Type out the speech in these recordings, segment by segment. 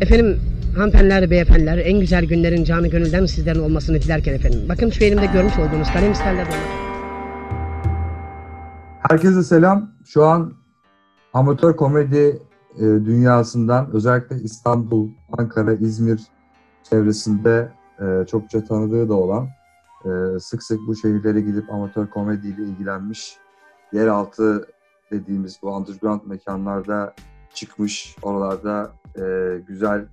Efendim hanımefendiler, beyefendiler en güzel günlerin canı gönülden sizlerin olmasını dilerken efendim. Bakın şu elimde görmüş olduğunuz kalem isterler. Herkese selam. Şu an amatör komedi e, dünyasından özellikle İstanbul, Ankara, İzmir çevresinde e, çokça tanıdığı da olan e, sık sık bu şehirlere gidip amatör komediyle ilgilenmiş yeraltı dediğimiz bu underground mekanlarda çıkmış, oralarda e, güzel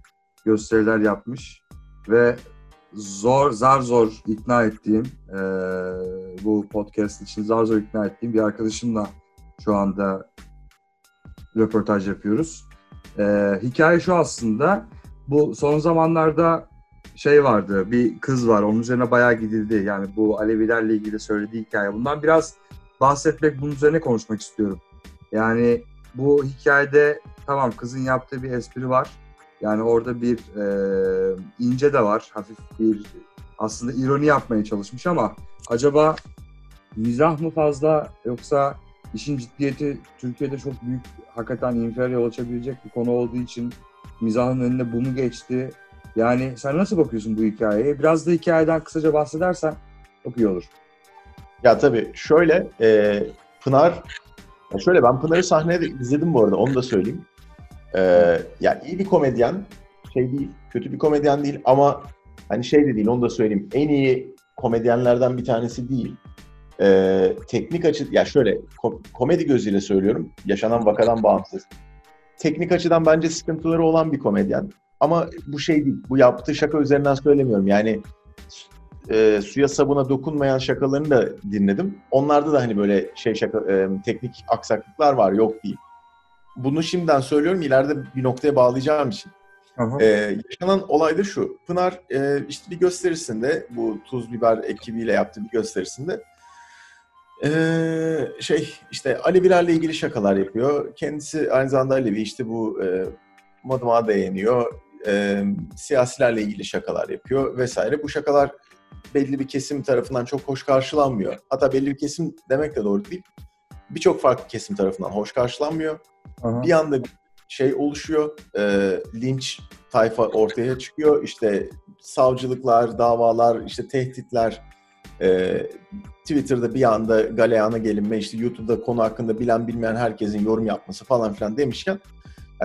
gösteriler yapmış ve zor, zar zor ikna ettiğim, e, bu podcast için zar zor ikna ettiğim bir arkadaşımla şu anda röportaj yapıyoruz. E, hikaye şu aslında, bu son zamanlarda şey vardı, bir kız var, onun üzerine bayağı gidildi. Yani bu Alevilerle ilgili söylediği hikaye. Bundan biraz bahsetmek, bunun üzerine konuşmak istiyorum. Yani bu hikayede tamam kızın yaptığı bir espri var. Yani orada bir e, ince de var. Hafif bir aslında ironi yapmaya çalışmış ama acaba mizah mı fazla yoksa işin ciddiyeti Türkiye'de çok büyük hakikaten infial yol açabilecek bir konu olduğu için mizahın önüne bu mu geçti? Yani sen nasıl bakıyorsun bu hikayeye? Biraz da hikayeden kısaca bahsedersen çok iyi olur. Ya tabii şöyle e, Pınar şöyle ben Pınar'ı sahnede izledim bu arada onu da söyleyeyim. E, ya iyi bir komedyen şey değil kötü bir komedyen değil ama hani şey de değil onu da söyleyeyim en iyi komedyenlerden bir tanesi değil. E, teknik açı ya şöyle ko- komedi gözüyle söylüyorum yaşanan vakadan bağımsız. Teknik açıdan bence sıkıntıları olan bir komedyen. Ama bu şey değil. Bu yaptığı şaka üzerinden söylemiyorum. Yani e, suya sabuna dokunmayan şakalarını da dinledim. Onlarda da hani böyle şey şaka e, teknik aksaklıklar var yok değil. Bunu şimdiden söylüyorum ileride bir noktaya bağlayacağım için. Aha. E, yaşanan olay da şu. Pınar e, işte bir gösterisinde bu tuz biber ekibiyle yaptığı bir gösterisinde e, şey işte Alevilerle ilgili şakalar yapıyor. Kendisi aynı zamanda Alevi işte bu e, madımağa dayanıyor. E, siyasilerle ilgili şakalar yapıyor vesaire. Bu şakalar belli bir kesim tarafından çok hoş karşılanmıyor. Hatta belli bir kesim demek de doğru değil. Birçok farklı kesim tarafından hoş karşılanmıyor. Aha. Bir anda bir şey oluşuyor. E, linç tayfa ortaya çıkıyor. İşte savcılıklar, davalar, işte tehditler, e, Twitter'da bir anda galeyana gelinme, işte YouTube'da konu hakkında bilen bilmeyen herkesin yorum yapması falan filan demişken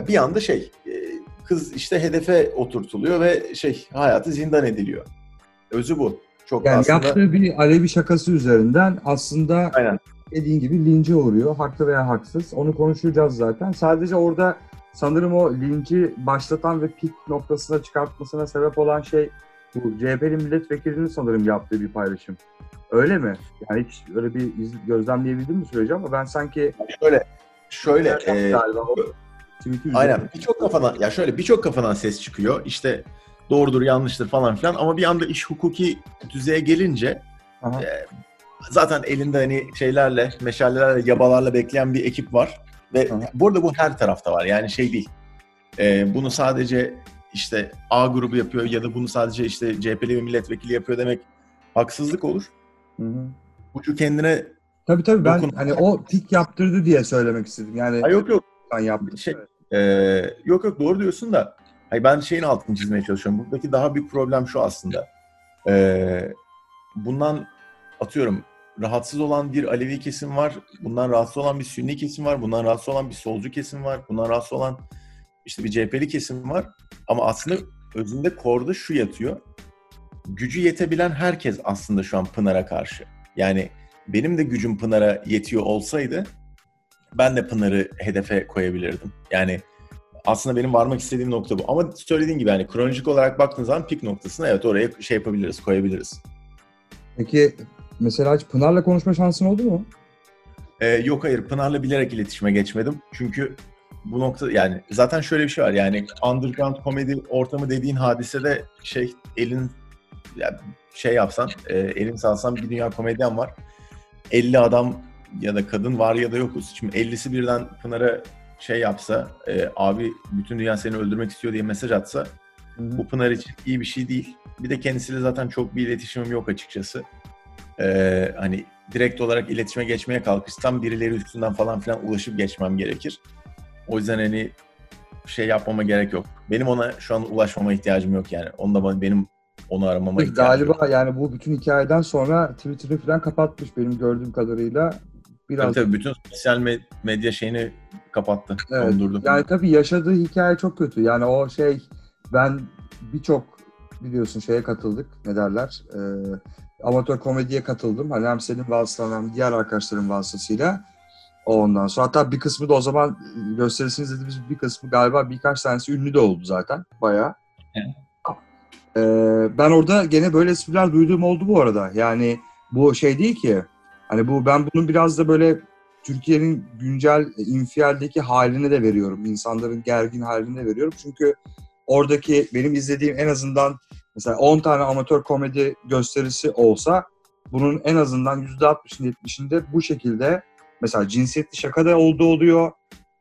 bir anda şey e, kız işte hedefe oturtuluyor ve şey hayatı zindan ediliyor. Özü bu. Çok Yani aslında yaptığı bir Alevi şakası üzerinden aslında aynen. Dediğin gibi lince uğruyor. Haklı veya haksız. Onu konuşacağız zaten. Sadece orada sanırım o linci başlatan ve pik noktasına çıkartmasına sebep olan şey bu CHP'li milletvekilinin sanırım yaptığı bir paylaşım. Öyle mi? Yani hiç öyle bir iz, gözlemleyebildin mi süreci ama ben sanki Şöyle şöyle e, galiba o Aynen. Birçok kafadan ya şöyle birçok kafadan ses çıkıyor. İşte doğrudur, yanlıştır falan filan ama bir anda iş hukuki düzeye gelince Aha. e, zaten elinde hani şeylerle, meşalelerle, yabalarla bekleyen bir ekip var. Ve Aha. bu arada bu her tarafta var. Yani şey değil. E, bunu sadece işte A grubu yapıyor ya da bunu sadece işte CHP'li bir milletvekili yapıyor demek haksızlık olur. Hı hı. Ucu kendine Tabii tabii ben Dokun- hani o pik yaptırdı diye söylemek istedim. Yani ha, yok yok ben yaptım. şey Ee, yok yok doğru diyorsun da hayır ben şeyin altını çizmeye çalışıyorum. Buradaki daha büyük problem şu aslında. Ee, bundan atıyorum rahatsız olan bir Alevi kesim var. Bundan rahatsız olan bir Sünni kesim var. Bundan rahatsız olan bir solcu kesim var. Bundan rahatsız olan işte bir CHP'li kesim var. Ama aslında özünde korda şu yatıyor. Gücü yetebilen herkes aslında şu an Pınar'a karşı. Yani benim de gücüm Pınar'a yetiyor olsaydı ben de Pınar'ı hedefe koyabilirdim. Yani aslında benim varmak istediğim nokta bu. Ama söylediğin gibi hani kronolojik olarak baktığın zaman pik noktasına evet oraya şey yapabiliriz, koyabiliriz. Peki mesela hiç Pınar'la konuşma şansın oldu mu? Ee, yok hayır Pınar'la bilerek iletişime geçmedim. Çünkü bu nokta yani zaten şöyle bir şey var yani underground komedi ortamı dediğin hadisede şey elin yani şey yapsan e, elin salsan bir dünya komedyen var. 50 adam ya da kadın var ya da yokuz. Şimdi 50'si birden Pınar'a şey yapsa e, abi bütün dünya seni öldürmek istiyor diye mesaj atsa bu Pınar için iyi bir şey değil. Bir de kendisiyle zaten çok bir iletişimim yok açıkçası. Ee, hani direkt olarak iletişime geçmeye kalkışsam birileri üstünden falan filan ulaşıp geçmem gerekir. O yüzden hani şey yapmama gerek yok. Benim ona şu an ulaşmama ihtiyacım yok yani. Onda bana- benim onu aramama ihtiyacım yok. Galiba yani bu bütün hikayeden sonra Twitter'ı falan kapatmış benim gördüğüm kadarıyla. Biraz Tabii tabii bütün sosyal me- medya şeyini kapattı. Evet. dondurdu. Yani tabii yaşadığı hikaye çok kötü. Yani o şey ben birçok biliyorsun şeye katıldık ne derler e, amatör komediye katıldım. Hani hem senin vasıtanla hem diğer arkadaşların vasıtasıyla ondan sonra hatta bir kısmı da o zaman gösterisini izlediğimiz bir kısmı galiba birkaç tanesi ünlü de oldu zaten bayağı. Evet. E, ben orada gene böyle espriler duyduğum oldu bu arada. Yani bu şey değil ki hani bu ben bunun biraz da böyle Türkiye'nin güncel e, infialdeki haline de veriyorum. İnsanların gergin haline de veriyorum. Çünkü oradaki benim izlediğim en azından mesela 10 tane amatör komedi gösterisi olsa bunun en azından %60'ın 70'inde bu şekilde mesela cinsiyetli şaka da olduğu oluyor.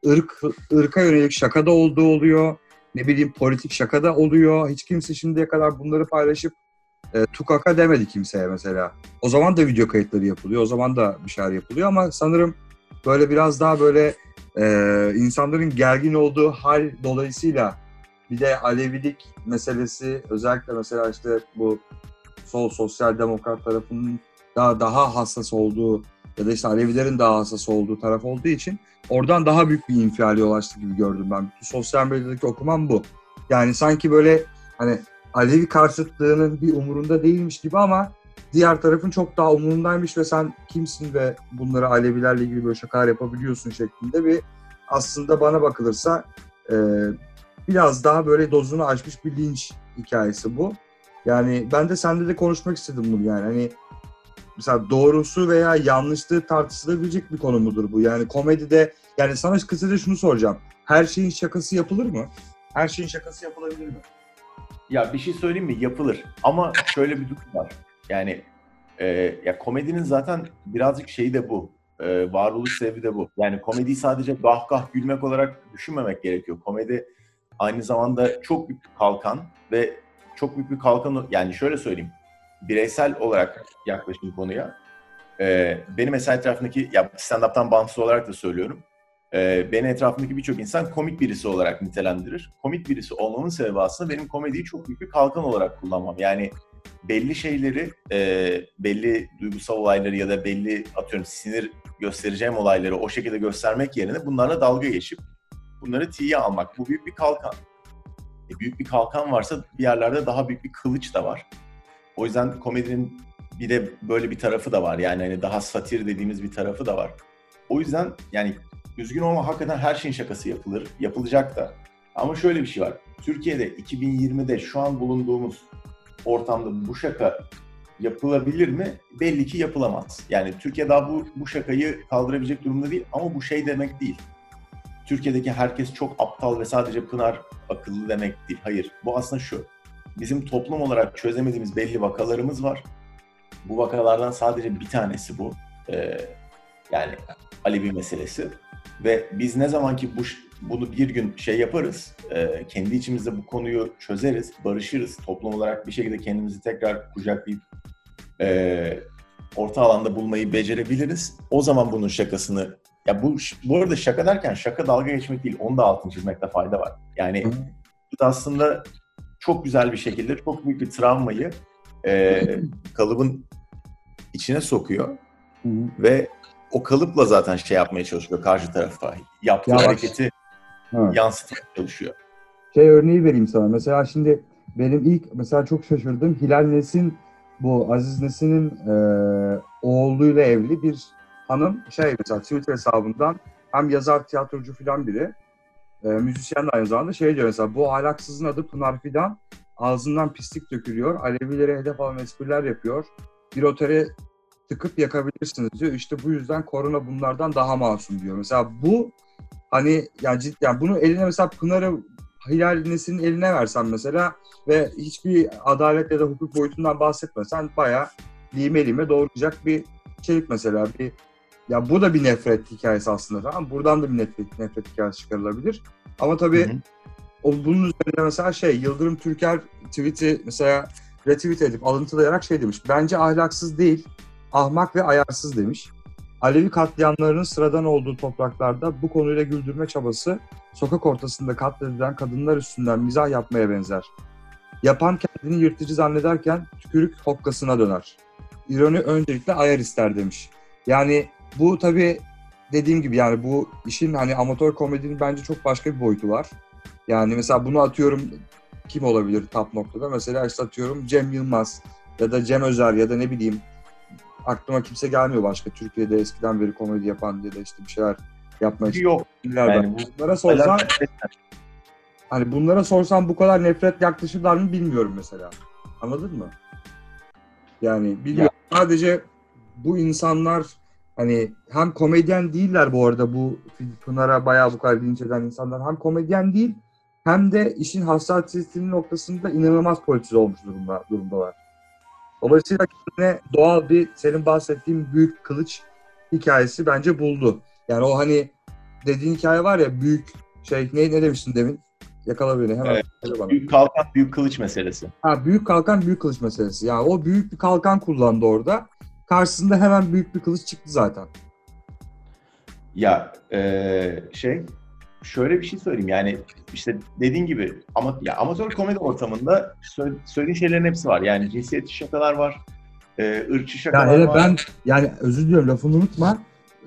ırk ırka yönelik şaka da olduğu oluyor. Ne bileyim politik şaka da oluyor. Hiç kimse şimdiye kadar bunları paylaşıp e, tukaka demedi kimseye mesela. O zaman da video kayıtları yapılıyor. O zaman da bir şeyler yapılıyor ama sanırım böyle biraz daha böyle e, insanların gergin olduğu hal dolayısıyla bir de Alevilik meselesi özellikle mesela işte bu sol sosyal demokrat tarafının daha daha hassas olduğu ya da işte Alevilerin daha hassas olduğu taraf olduğu için oradan daha büyük bir infiale yol açtı gibi gördüm ben. Bütün sosyal medyadaki okumam bu. Yani sanki böyle hani Alevi karşıtlığının bir umurunda değilmiş gibi ama diğer tarafın çok daha umurundaymış ve sen kimsin ve bunları Alevilerle ilgili böyle şakalar yapabiliyorsun şeklinde bir aslında bana bakılırsa biraz daha böyle dozunu aşmış bir linç hikayesi bu. Yani ben de sende de konuşmak istedim bunu yani hani mesela doğrusu veya yanlışlığı tartışılabilecek bir konu mudur bu? Yani komedide yani sana kısaca şunu soracağım. Her şeyin şakası yapılır mı? Her şeyin şakası yapılabilir mi? Ya bir şey söyleyeyim mi? Yapılır. Ama şöyle bir durum var. Yani e, ya komedinin zaten birazcık şeyi de bu. E, varoluş sebebi de bu. Yani komediyi sadece gah gülmek olarak düşünmemek gerekiyor. Komedi aynı zamanda çok büyük bir kalkan ve çok büyük bir kalkan yani şöyle söyleyeyim. Bireysel olarak yaklaşım konuya. E, benim mesela etrafındaki ya stand-up'tan bağımsız olarak da söylüyorum. E, beni etrafındaki birçok insan komik birisi olarak nitelendirir. Komik birisi olmamın sebebi aslında benim komediyi çok büyük bir kalkan olarak kullanmam. Yani belli şeyleri, e, belli duygusal olayları ya da belli atıyorum sinir göstereceğim olayları o şekilde göstermek yerine bunlarla dalga geçip bunları tiye almak. Bu büyük bir kalkan. E, büyük bir kalkan varsa bir yerlerde daha büyük bir kılıç da var. O yüzden komedinin bir de böyle bir tarafı da var. Yani hani daha satir dediğimiz bir tarafı da var. O yüzden yani üzgün olma hakikaten her şeyin şakası yapılır. Yapılacak da. Ama şöyle bir şey var. Türkiye'de 2020'de şu an bulunduğumuz ortamda bu şaka yapılabilir mi? Belli ki yapılamaz. Yani Türkiye daha bu, bu şakayı kaldırabilecek durumda değil ama bu şey demek değil. Türkiye'deki herkes çok aptal ve sadece Pınar akıllı demek değil. Hayır. Bu aslında şu. Bizim toplum olarak çözemediğimiz belli vakalarımız var. Bu vakalardan sadece bir tanesi bu. Ee, yani Alevi meselesi. Ve biz ne zaman ki bu, bunu bir gün şey yaparız, e, kendi içimizde bu konuyu çözeriz, barışırız, toplum olarak bir şekilde kendimizi tekrar kucaklayıp e, orta alanda bulmayı becerebiliriz. O zaman bunun şakasını, ya bu bu arada şaka derken şaka dalga geçmek değil, onu da altını çizmekte fayda var. Yani bu da aslında çok güzel bir şekilde çok büyük bir travmayı e, kalıbın içine sokuyor ve o kalıpla zaten şey yapmaya çalışıyor karşı tarafa. Yaptığı Yavaş. hareketi Evet. yansıtmaya çalışıyor. Şey örneği vereyim sana. Mesela şimdi benim ilk mesela çok şaşırdım. Hilal Nesin bu Aziz Nesin'in e, oğluyla evli bir hanım şey mesela Twitter hesabından hem yazar tiyatrocu falan biri e, müzisyen de aynı zamanda şey diyor mesela bu ahlaksızın adı Pınar Fidan ağzından pislik dökülüyor. Alevilere hedef alan espriler yapıyor. Bir otele tıkıp yakabilirsiniz diyor. İşte bu yüzden korona bunlardan daha masum diyor. Mesela bu hani yani, cid, yani bunu eline mesela Pınar'ı Hilal Nesin'in eline versen mesela ve hiçbir adalet ya da hukuk boyutundan bahsetmesen bayağı lime lime doğrayacak bir içerik mesela. Bir, ya bu da bir nefret hikayesi aslında tamam? Buradan da bir nefret, nefret hikayesi çıkarılabilir. Ama tabii Hı hı. o, bunun üzerine mesela şey Yıldırım Türker tweet'i mesela retweet edip alıntılayarak şey demiş. Bence ahlaksız değil, ahmak ve ayarsız demiş. Alevi katliamlarının sıradan olduğu topraklarda bu konuyla güldürme çabası sokak ortasında katledilen kadınlar üstünden mizah yapmaya benzer. Yapan kendini yırtıcı zannederken tükürük hokkasına döner. İroni öncelikle ayar ister demiş. Yani bu tabii dediğim gibi yani bu işin hani amatör komedinin bence çok başka bir boyutu var. Yani mesela bunu atıyorum kim olabilir top noktada? Mesela işte atıyorum Cem Yılmaz ya da Cem Özer ya da ne bileyim aklıma kimse gelmiyor başka Türkiye'de eskiden beri komedi yapan ya da işte bir şeyler yapmaya Yok. Yani Bunlara sorsan hani bunlara sorsan bu kadar nefret yaklaşırlar mı bilmiyorum mesela. Anladın mı? Yani biliyorum. Sadece bu insanlar hani hem komedyen değiller bu arada bu Pınar'a bayağı bu kadar linç eden insanlar hem komedyen değil hem de işin hassasiyetinin noktasında inanılmaz politize olmuş durumda, durumdalar. Dolayısıyla kendine doğal bir senin bahsettiğin büyük kılıç hikayesi bence buldu. Yani o hani dediğin hikaye var ya büyük şey ne, ne demiştin demin? Yakala beni hemen. Evet. bana. Büyük kalkan, büyük kılıç meselesi. Ha, büyük kalkan büyük kılıç meselesi. Yani o büyük bir kalkan kullandı orada. Karşısında hemen büyük bir kılıç çıktı zaten. Ya eee, şey şöyle bir şey söyleyeyim yani işte dediğin gibi ama ya amatör komedi ortamında sö- söylediğin şeylerin hepsi var. Yani cinsiyetçi şakalar var, eee ırkçı şakalar hele var. ben yani özür diliyorum lafını unutma.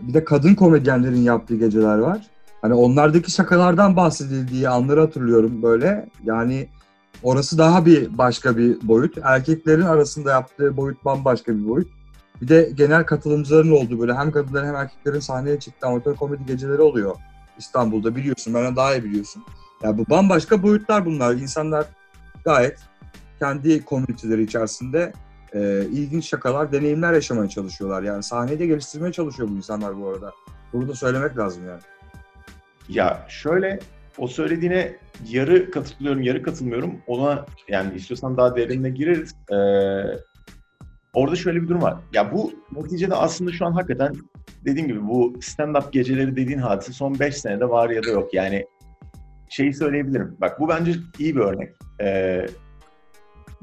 Bir de kadın komedyenlerin yaptığı geceler var. Hani onlardaki şakalardan bahsedildiği anları hatırlıyorum böyle. Yani orası daha bir başka bir boyut. Erkeklerin arasında yaptığı boyut bambaşka bir boyut. Bir de genel katılımcıların olduğu böyle hem kadınların hem erkeklerin sahneye çıktığı amatör komedi geceleri oluyor İstanbul'da biliyorsun. Benden daha iyi biliyorsun. Ya bu bambaşka boyutlar bunlar. İnsanlar gayet kendi komüniteleri içerisinde e, ilginç şakalar, deneyimler yaşamaya çalışıyorlar. Yani sahneyi de geliştirmeye çalışıyor bu insanlar bu arada. Bunu da söylemek lazım yani. Ya şöyle o söylediğine yarı katılıyorum, yarı katılmıyorum. Ona yani istiyorsan daha derinine gireriz. Ee, orada şöyle bir durum var. Ya bu neticede aslında şu an hakikaten dediğim gibi bu stand-up geceleri dediğin hadise son 5 senede var ya da yok. Yani şeyi söyleyebilirim. Bak bu bence iyi bir örnek. Ee,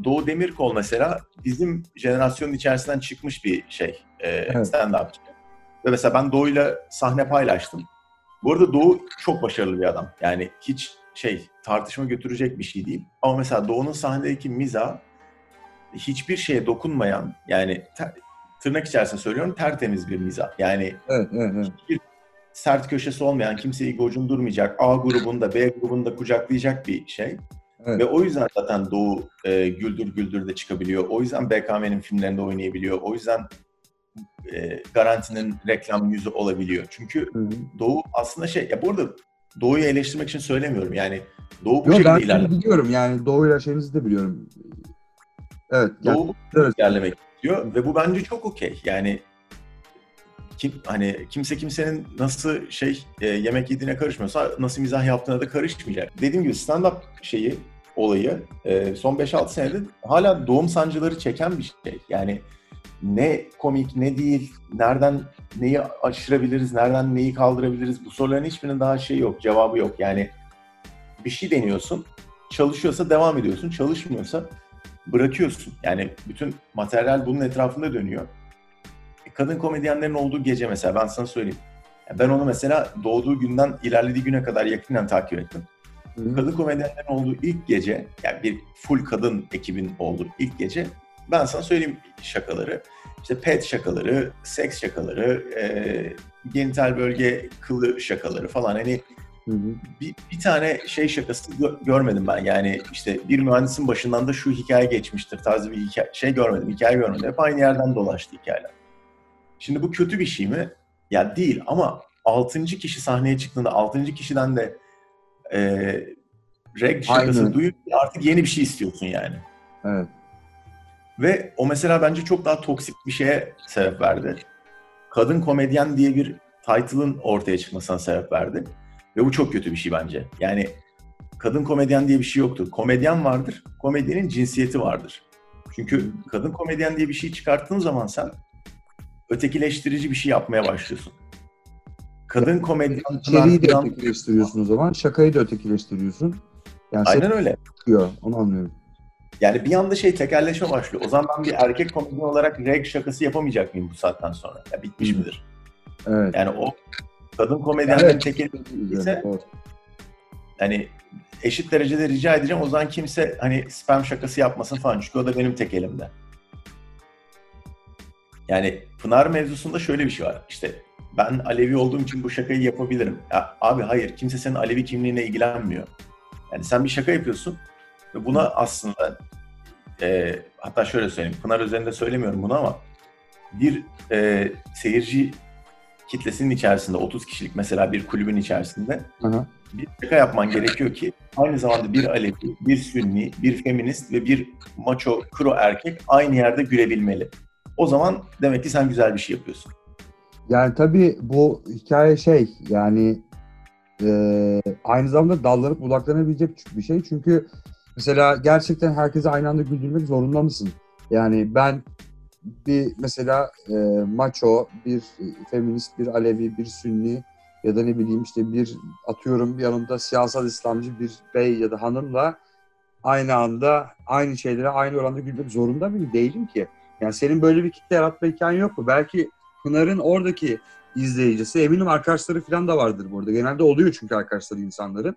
Doğu Demirkol mesela bizim jenerasyonun içerisinden çıkmış bir şey e, Evet. stand-upçı. Ve mesela ben Doğu'yla sahne paylaştım. Bu arada Doğu çok başarılı bir adam. Yani hiç şey tartışma götürecek bir şey değil. Ama mesela Doğu'nun sahnedeki miza hiçbir şeye dokunmayan yani ter- tırnak içerisinde söylüyorum tertemiz bir miza. Yani Evet, evet, evet. hiçbir sert köşesi olmayan, kimseyi gocundurmayacak, A grubunda, B grubunda kucaklayacak bir şey. Evet. Ve o yüzden zaten Doğu e, Güldür Güldür de çıkabiliyor. O yüzden BKM'nin filmlerinde oynayabiliyor. O yüzden e, Garanti'nin reklam yüzü olabiliyor. Çünkü Hı hı. Doğu aslında şey, ya burada Doğu'yu eleştirmek için söylemiyorum. Yani Doğu bu Yo, şekilde ben biliyorum yani doğuyla şeyinizi de biliyorum. Evet. Yani, Doğu bu evet. ilerlemek istiyor ve bu bence çok okey. Yani kim hani kimse kimsenin nasıl şey e, yemek yediğine karışmıyorsa nasıl mizah yaptığına da karışmayacak. Dediğim gibi stand-up şeyi olayı e, son 5-6 senedir hala doğum sancıları çeken bir şey. Yani ne komik ne değil, nereden neyi aşırabiliriz, nereden neyi kaldırabiliriz bu soruların hiçbirinin daha şey yok, cevabı yok. Yani bir şey deniyorsun, çalışıyorsa devam ediyorsun, çalışmıyorsa bırakıyorsun. Yani bütün materyal bunun etrafında dönüyor. E, Kadın komedyenlerin olduğu gece mesela ben sana söyleyeyim. Ben onu mesela doğduğu günden ilerlediği güne kadar yakından takip ettim. Kadın komedyenlerin olduğu ilk gece, yani bir full kadın ekibin olduğu ilk gece ben sana söyleyeyim şakaları. İşte pet şakaları, seks şakaları, e, genital bölge kılı şakaları falan. Hani Hı hı. bir, bir tane şey şakası gö- görmedim ben. Yani işte bir mühendisin başından da şu hikaye geçmiştir tarzı bir hikaye, şey görmedim, hikaye görmedim. Hep aynı yerden dolaştı hikayeler. Şimdi bu kötü bir şey mi? Ya değil ama altıncı kişi sahneye çıktığında altıncı kişiden de e, reg şakası duyup artık yeni bir şey istiyorsun yani. Evet. Ve o mesela bence çok daha toksik bir şeye sebep verdi. Kadın komedyen diye bir title'ın ortaya çıkmasına sebep verdi. Ve bu çok kötü bir şey bence. Yani kadın komedyen diye bir şey yoktur. Komedyen vardır, komedyenin cinsiyeti vardır. Çünkü kadın komedyen diye bir şey çıkarttığın zaman sen ötekileştirici bir şey yapmaya başlıyorsun. Kadın komedyen... İçeriği de ötekileştiriyorsun o zaman. Şakayı da ötekileştiriyorsun. Yani Aynen öyle. çıkıyor. Onu anlıyorum. Yani bir anda şey tekerleşme başlıyor. O zaman ben bir erkek komedyen olarak reg şakası yapamayacak mıyım bu saatten sonra? Ya bitmiş Hı. midir? Evet. Yani o kadın komedyenlerin Evet. ise doğru. hani eşit derecede rica edeceğim. O zaman kimse hani spam şakası yapmasın falan. Çünkü o da benim tek elimde. Yani Pınar mevzusunda şöyle bir şey var. İşte ben Alevi olduğum için bu şakayı yapabilirim. Ya, abi hayır kimse senin Alevi kimliğine ilgilenmiyor. Yani sen bir şaka yapıyorsun ve buna aslında e, hatta şöyle söyleyeyim. Pınar üzerinde söylemiyorum bunu ama bir e, seyirci kitlesinin içerisinde 30 kişilik mesela bir kulübün içerisinde Aha. bir şaka yapman gerekiyor ki aynı zamanda bir Alevi, bir Sünni, bir feminist ve bir maço, kro erkek aynı yerde gülebilmeli. O zaman demek ki sen güzel bir şey yapıyorsun. Yani tabii bu hikaye şey yani e, aynı zamanda dallanıp budaklanabilecek bir şey. Çünkü mesela gerçekten herkese aynı anda güldürmek zorunda mısın? Yani ben bir mesela e, maço, bir feminist, bir Alevi, bir Sünni ya da ne bileyim işte bir atıyorum bir yanımda siyasal İslamcı bir bey ya da hanımla aynı anda aynı şeylere aynı oranda gülmek zorunda mıyım? Değilim ki. Yani senin böyle bir kitle yaratma hikayen yok mu? Belki Pınar'ın oradaki izleyicisi eminim arkadaşları falan da vardır burada. Genelde oluyor çünkü arkadaşları insanların.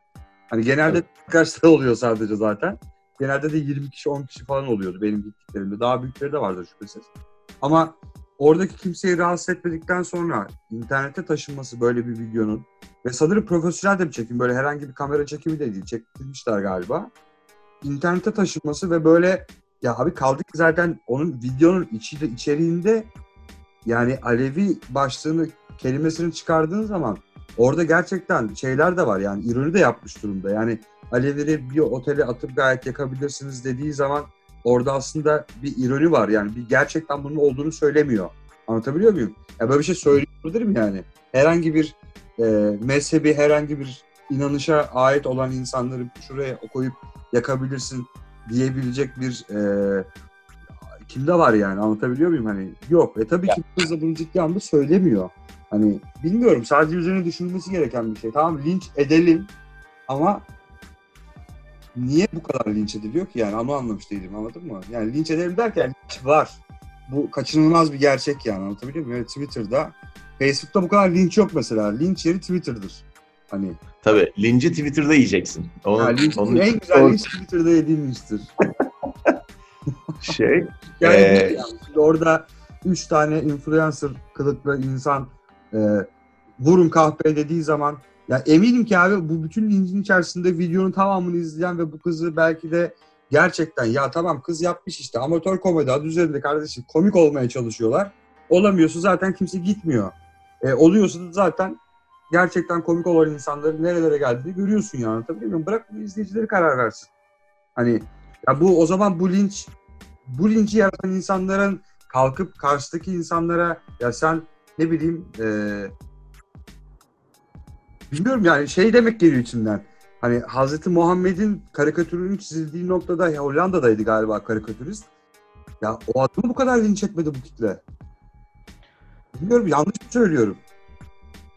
Hani genelde Evet. arkadaşları oluyor sadece zaten. Genelde de 20 kişi 10 kişi falan oluyordu benim gittiklerimde. Daha büyükleri de vardır şüphesiz. Ama oradaki kimseyi rahatsız etmedikten sonra internete taşınması böyle bir videonun ve sanırım profesyonel de bir çekim böyle herhangi bir kamera çekimi de değil çektirmişler galiba. İnternete taşınması ve böyle ya abi kaldık zaten onun videonun içi, içeriğinde yani Alevi başlığını kelimesini çıkardığın zaman orada gerçekten şeyler de var yani ironi de yapmış durumda. Yani Alevileri bir otele atıp gayet yakabilirsiniz dediği zaman orada aslında bir ironi var. Yani bir gerçekten bunun olduğunu söylemiyor. Anlatabiliyor muyum? Ya böyle bir şey söyleyebilir mi yani? Herhangi bir e, mezhebi, herhangi bir inanışa ait olan insanları şuraya koyup yakabilirsin diyebilecek bir e, kimde var yani? Anlatabiliyor muyum? Hani yok. E tabii ki kız da bunu ciddi anlamda söylemiyor. Hani bilmiyorum. Sadece üzerine düşünülmesi gereken bir şey. Tamam linç edelim ama niye bu kadar linç ediliyor ki? Yani onu anlamış değilim anladın mı? Yani linç edelim derken linç var. Bu kaçınılmaz bir gerçek yani anlatabiliyor muyum? Yani Twitter'da Facebook'ta bu kadar linç yok mesela. Linç yeri Twitter'dır. Hani Tabii linci Twitter'da yiyeceksin. Onun, yani linç, onun en güzel linç Twitter'da yediğin linçtir şey Yani, Ee, yani. Şimdi orada üç tane influencer kılıklı insan e, vurun kahpe dediği zaman ya eminim ki abi bu bütün lincin içerisinde videonun tamamını izleyen ve bu kızı belki de gerçekten ya tamam kız yapmış işte amatör komedi adı üzerinde kardeşim komik olmaya çalışıyorlar. Olamıyorsa zaten kimse gitmiyor. E, oluyorsa da zaten gerçekten komik olan insanların nerelere geldiğini görüyorsun yani anlatabiliyor muyum? Bırak bunu izleyicileri karar versin. Hani ya bu o zaman bu linç bu linci yaratan insanların kalkıp karşıdaki insanlara ya sen ne bileyim e, bilmiyorum yani şey demek geliyor içimden. Hani Hazreti Muhammed'in karikatürünün çizildiği noktada ya Hollanda'daydı galiba karikatürist. Ya o adamı bu kadar linç etmedi bu kitle. Bilmiyorum yanlış mı söylüyorum?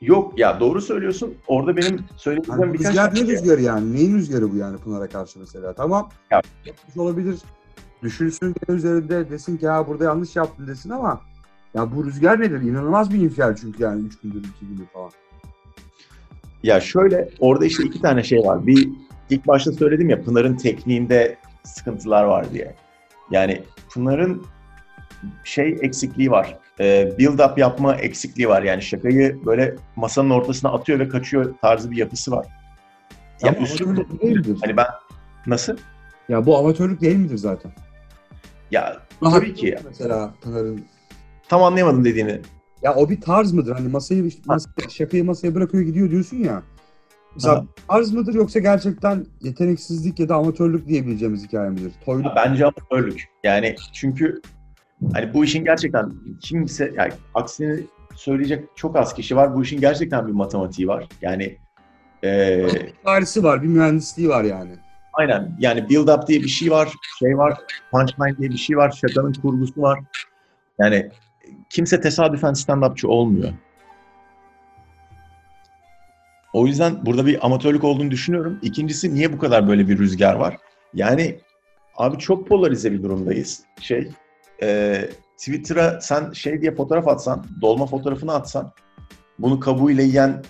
yok ya doğru söylüyorsun. Orada benim söylediğim Yani birkaç rüzgar tane ne şey- rüzgarı yani? Neyin rüzgarı bu yani Pınar'a karşı mesela? Tamam. Ya- Yapmış olabilir. Düşünsün üzerinde desin ki ya burada yanlış yaptın desin ama ya bu rüzgar nedir? İnanılmaz bir infial çünkü yani 3 gündür 2 gündür falan. Ya şöyle orada işte iki tane şey var. Bir ilk başta söyledim ya Pınar'ın tekniğinde sıkıntılar var diye. Yani Pınar'ın şey eksikliği var. Ee, build up yapma eksikliği var. Yani şakayı böyle masanın ortasına atıyor ve kaçıyor tarzı bir yapısı var. Ya Ya bu üstüne- amatörlük değil midir? hani ben nasıl? Ya bu amatörlük değil midir zaten? Ya Aha, tabii ki ya. Mesela Pınar'ın Tam anlayamadım dediğini. Ya o bir tarz mıdır? Hani masayı masaya, şakayı masaya bırakıyor gidiyor diyorsun ya. Mesela Aha. tarz mıdır yoksa gerçekten yeteneksizlik ya da amatörlük diyebileceğimiz hikaye midir? Toyluk. Bence amatörlük. Yani çünkü hani bu işin gerçekten kimse yani aksini söyleyecek çok az kişi var. Bu işin gerçekten bir matematiği var. Yani eee Tarihsi var, bir mühendisliği var yani. aynen yani build up diye bir şey var, şey var, punchline diye bir şey var, şakanın kurgusu var. Yani kimse tesadüfen stand-upçı olmuyor. O yüzden burada bir amatörlük olduğunu düşünüyorum. İkincisi niye bu kadar böyle bir rüzgar var? Yani abi çok polarize bir durumdayız. Şey, e, Twitter'a sen şey diye fotoğraf atsan, dolma fotoğrafını atsan, bunu kabuğuyla yiyen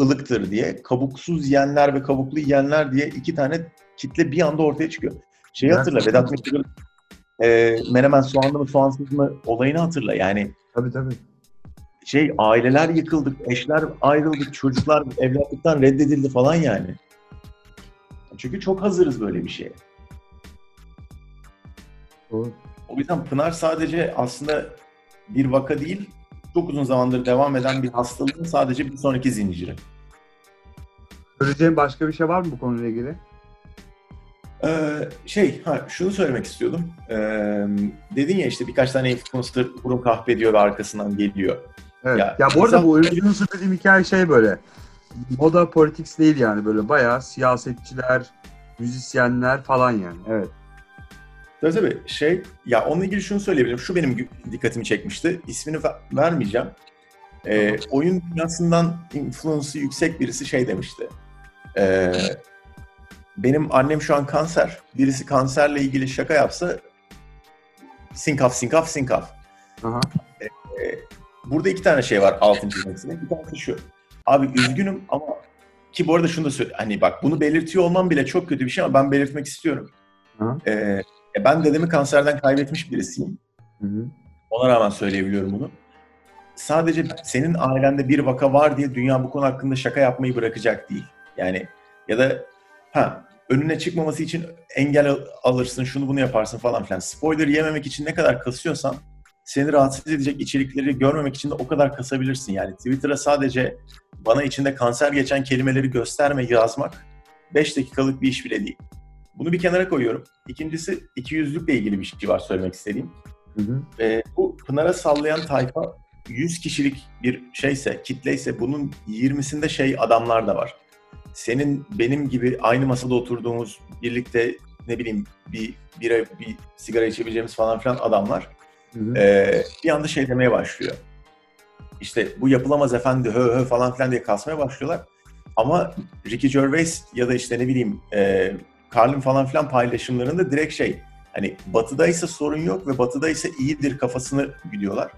ılıktır diye. Kabuksuz yiyenler ve kabuklu yiyenler diye iki tane kitle bir anda ortaya çıkıyor. Şeyi hatırla. Vedat Milor'un e, menemen soğanlı mı soğansız mı olayını hatırla. Yani Tabii tabii. şey aileler yıkıldık, eşler ayrıldık, çocuklar evlatlıktan reddedildi falan yani. Çünkü çok hazırız böyle bir şeye. Doğru. O yüzden Pınar sadece aslında bir vaka değil, çok uzun zamandır devam eden bir hastalığın sadece bir sonraki zinciri. Söyleyeceğim başka bir şey var mı bu konuyla ilgili? Ee, şey, ha, şunu söylemek istiyordum. Ee, dedin ya işte birkaç tane influencer burun kahve diyor ve arkasından geliyor. Evet. Ya, Ya, bu arada insan- bu influencer dediğim hikaye şey böyle. Moda politics değil yani böyle bayağı siyasetçiler, müzisyenler falan yani. Evet. Tabii tabii. Şey, ya onunla ilgili şunu söyleyebilirim. Şu benim dikkatimi çekmişti. İsmini ver- vermeyeceğim. Ee, oyun dünyasından influence'ı yüksek birisi şey demişti. Ee, benim annem şu an kanser. Birisi kanserle ilgili şaka yapsa sinkaf sinkaf sinkaf. Aha. Burada iki tane şey var altın istediğim. Bir tanesi şu. Abi üzgünüm ama ki bu arada şunu da söyle. Hani bak bunu belirtiyor olmam bile çok kötü bir şey ama ben belirtmek istiyorum. Aha. Ee, e, ben dedemi kanserden kaybetmiş birisiyim. Hı hı. Ona rağmen söyleyebiliyorum bunu. Sadece senin ailende bir vaka var diye dünya bu konu hakkında şaka yapmayı bırakacak değil. Yani ya da ha önüne çıkmaması için engel al- alırsın, şunu bunu yaparsın falan filan. Spoiler yememek için ne kadar kasıyorsan seni rahatsız edecek içerikleri görmemek için de o kadar kasabilirsin. Yani Twitter'a sadece bana içinde kanser geçen kelimeleri gösterme yazmak 5 dakikalık bir iş bile değil. Bunu bir kenara koyuyorum. İkincisi ikiyüzlükle ilgili bir şey var söylemek istediğim. Hı hı. E, bu Pınar'a sallayan tayfa 100 kişilik bir şeyse, kitleyse bunun 20'sinde şey adamlar da var. Senin benim gibi aynı masada oturduğumuz, birlikte ne bileyim bir bira, bir sigara içebileceğimiz falan filan adamlar Hı hı. e, bir anda şey demeye başlıyor. İşte bu yapılamaz efendi hö hö falan filan diye kasmaya başlıyorlar. Ama Ricky Gervais ya da işte ne bileyim e, Carlin falan filan paylaşımlarında direkt şey hani batıdaysa sorun yok ve batıdaysa iyidir kafasını gidiyorlar.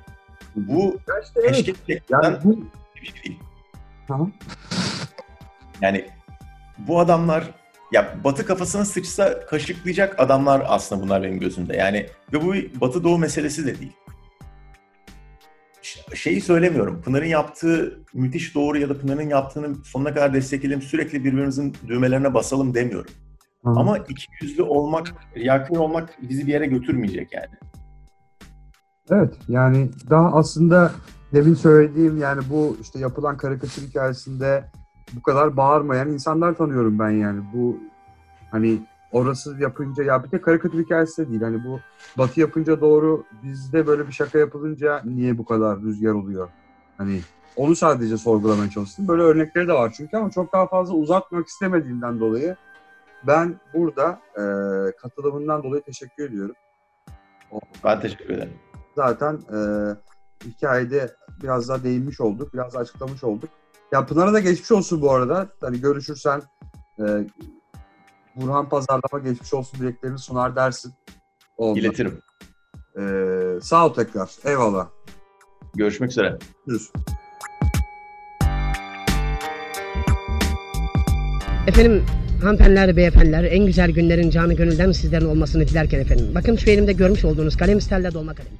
Bu işte evet. eşkek Yani yani... bu bir şey değil. Tamam. Yani bu adamlar ya batı kafasına sıçsa kaşıklayacak adamlar aslında bunlar benim gözümde. Yani ve bu bir batı doğu meselesi de değil. Şeyi söylemiyorum. Pınar'ın yaptığı müthiş doğru ya da Pınar'ın yaptığını sonuna kadar destekleyelim, sürekli birbirimizin düğmelerine basalım demiyorum. Hı. Ama iki yüzlü olmak, riyakar olmak bizi bir yere götürmeyecek yani. Evet yani daha aslında demin söylediğim yani bu işte yapılan karikatür hikayesinde bu kadar bağırmayan insanlar tanıyorum ben yani. Bu hani orası yapınca ya bir de karikatür hikayesi de değil. Hani bu batı yapınca doğru bizde böyle bir şaka yapılınca niye bu kadar rüzgar oluyor? Hani onu sadece sorgulamaya çalıştım. Böyle örnekleri de var çünkü ama çok daha fazla uzatmak istemediğimden dolayı ben burada e, katılımından dolayı teşekkür ediyorum. Ben teşekkür ederim. zaten e, hikayede biraz daha değinmiş olduk, biraz daha açıklamış olduk. Ya Pınar'a da geçmiş olsun bu arada. Hani görüşürsen e, Burhan Pazarlama geçmiş olsun dileklerini sunar dersin. Oldu. İletirim. E, sağ ol tekrar. Eyvallah. Görüşmek üzere. Görüşürüz. Efendim hanımefendiler, beyefendiler en güzel günlerin canı gönülden sizlerin olmasını dilerken efendim. Bakın şu elimde görmüş olduğunuz kalem Stella dolma kalemi.